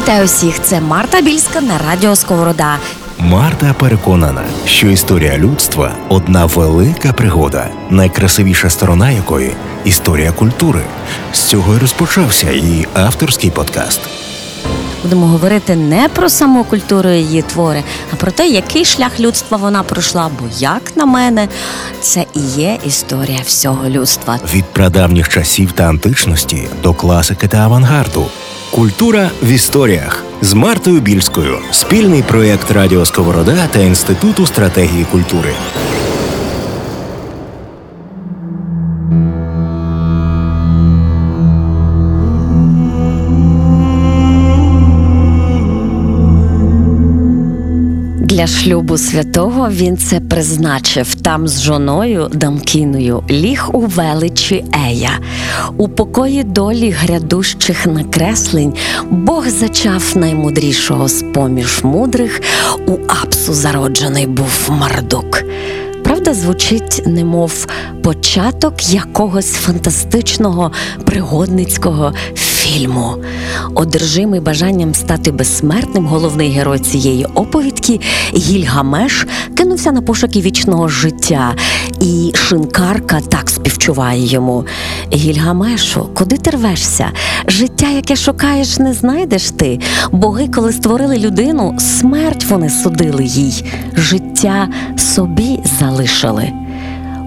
Вітаю всіх! Це Марта Більська на радіо Сковорода. Марта переконана, що історія людства одна велика пригода, найкрасивіша сторона якої історія культури. З цього й розпочався її авторський подкаст. Будемо говорити не про саму культуру її твори, а про те, який шлях людства вона пройшла. Бо, як на мене, це і є історія всього людства. Від прадавніх часів та античності до класики та авангарду. Культура в історіях з Мартою Більською. Спільний проєкт Радіо Сковорода та Інституту стратегії культури. Для шлюбу святого він це призначив там з жоною Дамкіною, ліг у величі Ея. У покої долі грядущих накреслень Бог зачав наймудрішого з поміж мудрих, у апсу зароджений був Мардук. Правда, звучить, немов початок якогось фантастичного пригодницького фільму. Одержимий бажанням стати безсмертним, головний герой цієї оповідки Гільгамеш кинувся на пошуки вічного життя, і шинкарка так співчуває йому. Гільгамешу, куди ти рвешся? Життя, яке шукаєш, не знайдеш ти. Боги, коли створили людину, смерть вони судили їй, життя собі залишили.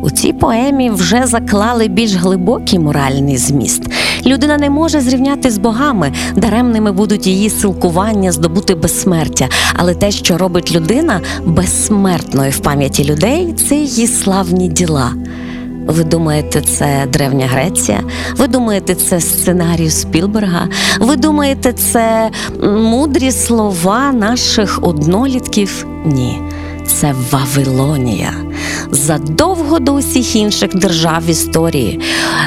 У цій поемі вже заклали більш глибокий моральний зміст. Людина не може зрівняти з богами, даремними будуть її силкування здобути безсмертя. Але те, що робить людина безсмертною в пам'яті людей, це її славні діла. Ви думаєте, це Древня Греція? Ви думаєте, це сценарій Спілберга? Ви думаєте, це мудрі слова наших однолітків? Ні. Це Вавилонія. Задовго до усіх інших держав історії,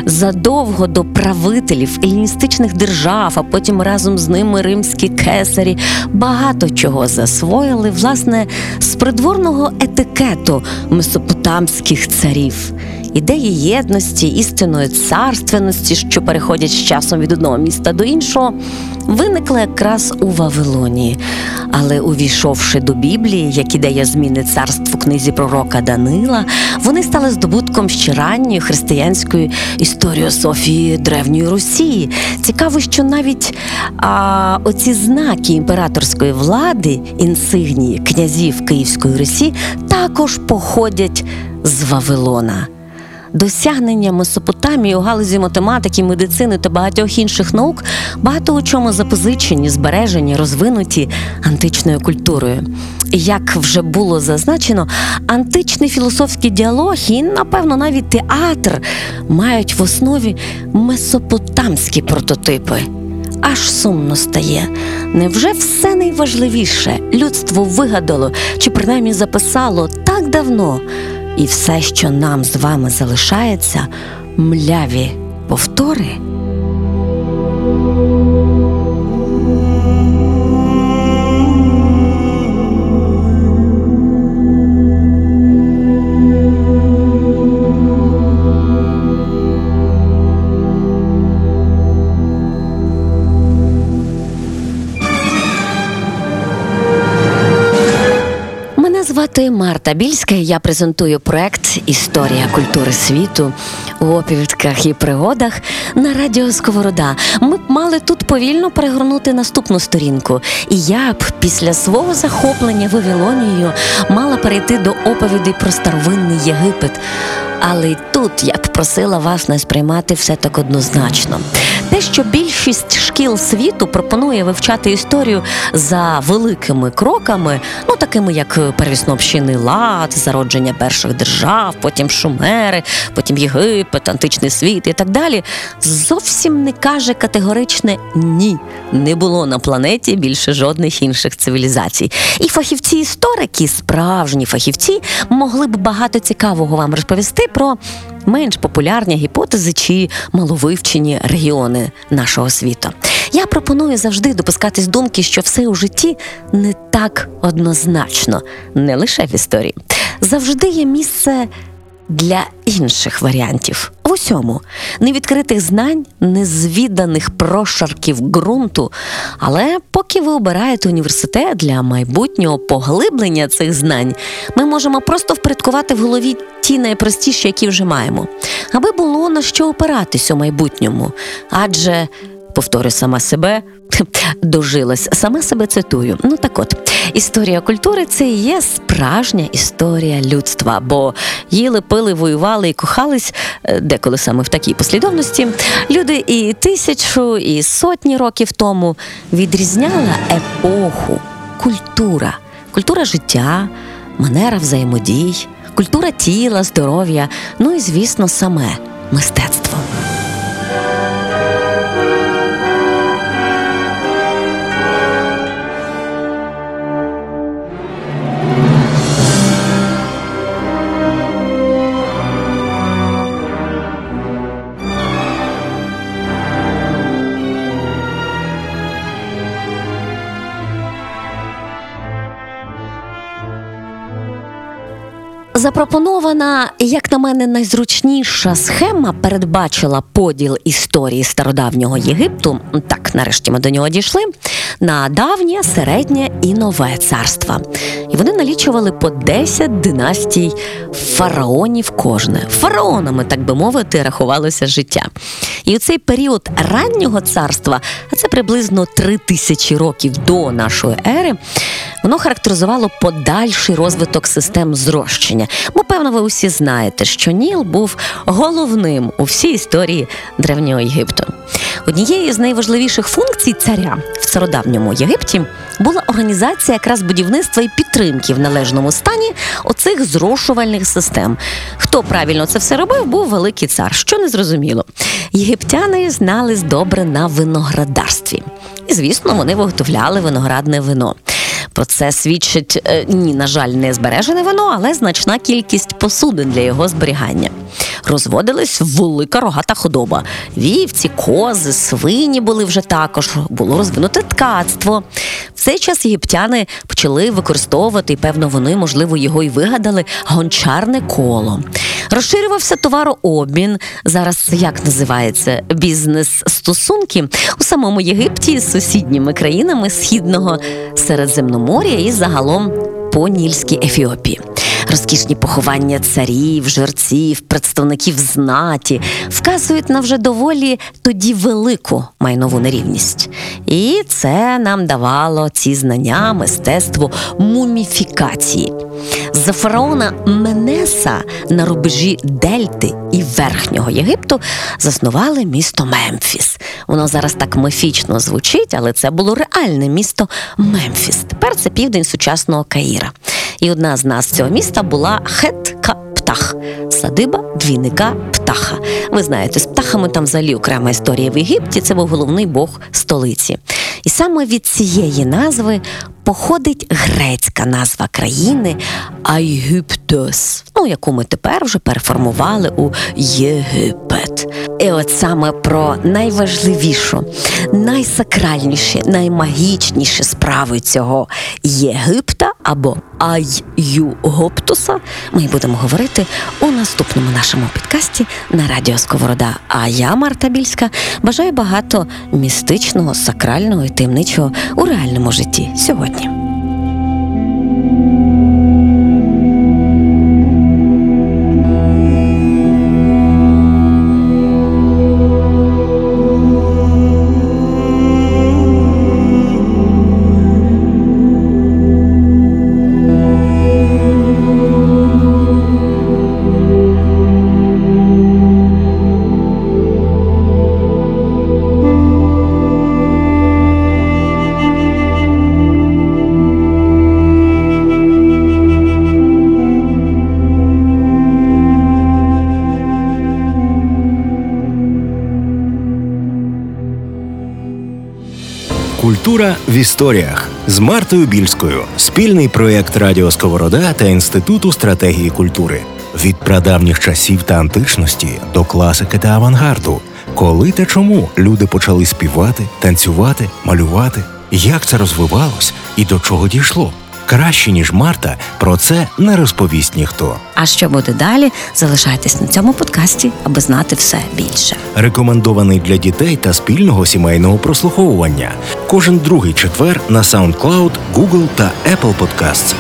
задовго до правителів еліністичних держав, а потім разом з ними римські кесарі багато чого засвоїли, власне, з придворного етикету месопотамських царів. Ідеї єдності, істинної царственності, що переходять з часом від одного міста до іншого, виникли якраз у Вавилонії. Але увійшовши до Біблії, як ідея зміни царств у книзі пророка Данила, вони стали здобутком ще ранньої християнської історіософії Древньої Росії. Цікаво, що навіть а, оці знаки імператорської влади, інсигнії князів Київської Русі, також походять з Вавилона. Досягнення Месопотамії у галузі математики, медицини та багатьох інших наук багато у чому запозичені, збережені, розвинуті античною культурою. Як вже було зазначено, античний філософський діалог і, напевно, навіть театр мають в основі месопотамські прототипи. Аж сумно стає. Невже все найважливіше людство вигадало чи принаймні записало так давно? І все, що нам з вами залишається, мляві повтори. Звати Марта Більська. і Я презентую проект Історія культури світу у оповідках і пригодах на радіо Сковорода. Ми б мали тут повільно перегорнути наступну сторінку. І я б після свого захоплення Вавилонією мала перейти до оповідей про старовинний Єгипет. Але й тут я б просила вас не сприймати все так однозначно. Те, що більшість шкіл світу пропонує вивчати історію за великими кроками, ну такими як первіснопщинний лад, зародження перших держав, потім шумери, потім Єгипет, античний світ і так далі, зовсім не каже категоричне ні. Не було на планеті більше жодних інших цивілізацій. І фахівці-історики, справжні фахівці, могли б багато цікавого вам розповісти про менш популярні гіпотези чи маловивчені регіони нашого світу. Я пропоную завжди допускатись думки, що все у житті не так однозначно, не лише в історії. Завжди є місце для інших варіантів. В усьому невідкритих знань, незвіданих прошарків ґрунту. Але поки ви обираєте університет для майбутнього поглиблення цих знань, ми можемо просто впорядкувати в голові ті найпростіші, які вже маємо, аби було на що опиратись у майбутньому. Адже повторю сама себе, дожилась, сама себе цитую. Ну так от, історія культури це є справжня історія людства, бо їли, пили, воювали і кохались, е, деколи саме в такій послідовності. Люди і тисячу, і сотні років тому відрізняла епоху, культура, культура життя, манера взаємодій, культура тіла, здоров'я, ну і звісно, саме мистецтво. Запропонована, як на мене, найзручніша схема передбачила поділ історії стародавнього Єгипту. Так, нарешті ми до нього дійшли. На давнє, середнє і нове царства. І вони налічували по 10 династій фараонів кожне. Фараонами, так би мовити, рахувалося життя. І у цей період раннього царства, а це приблизно три тисячі років до нашої ери, воно характеризувало подальший розвиток систем зрощення. Бо, певно, ви усі знаєте, що Ніл був головним у всій історії древнього Єгипту. Однією з найважливіших функцій царя стародавньому Єгипті була організація якраз будівництва і підтримки в належному стані оцих зрошувальних систем. Хто правильно це все робив, був великий цар, що не зрозуміло. Єгиптяни знались добре на виноградарстві. І, звісно, вони виготовляли виноградне вино. Про це свідчить е, ні, на жаль, не збережене вино, але значна кількість посудин для його зберігання. Розводилась велика рогата худоба. Вівці, кози, свині були вже також. Було розвинуте ткацтво. В цей час єгиптяни почали використовувати, і певно, вони, можливо, його і вигадали гончарне коло. Розширювався товарообмін. Зараз як називається бізнес-стосунки у самому Єгипті з сусідніми країнами східного Середземномор'я і загалом по Нільській Ефіопії. Розкішні поховання царів, жерців, представників знаті вказують на вже доволі тоді велику майнову нерівність. І це нам давало ці знання, мистецтво муміфікації. За фараона Менеса на рубежі Дельти і Верхнього Єгипту заснували місто Мемфіс. Воно зараз так міфічно звучить, але це було реальне місто Мемфіс. Тепер це південь сучасного Каїра. І одна з нас цього міста була Хетка Птах, садиба двійника птаха. Ви знаєте, з птахами там взагалі окрема історія в Єгипті. Це був головний бог столиці. І саме від цієї назви походить грецька назва країни Айгюптос, яку ми тепер вже переформували у Єгипет. І от саме про найважливішу, найсакральніші, наймагічніші справи цього Єгипта або Айюгоптуса ми будемо говорити у наступному нашому підкасті на Радіо Сковорода. А я, Марта Більська, бажаю багато містичного, сакрального і таємничого у реальному житті сьогодні. Культура в історіях з Мартою Більською. Спільний проєкт Радіо Сковорода та Інституту стратегії культури від прадавніх часів та античності до класики та авангарду. Коли та чому люди почали співати, танцювати, малювати, як це розвивалось і до чого дійшло. Краще ніж Марта, про це не розповість ніхто. А що буде далі? Залишайтесь на цьому подкасті, аби знати все більше. Рекомендований для дітей та спільного сімейного прослуховування. Кожен другий четвер на SoundCloud, Google та Apple Podcasts.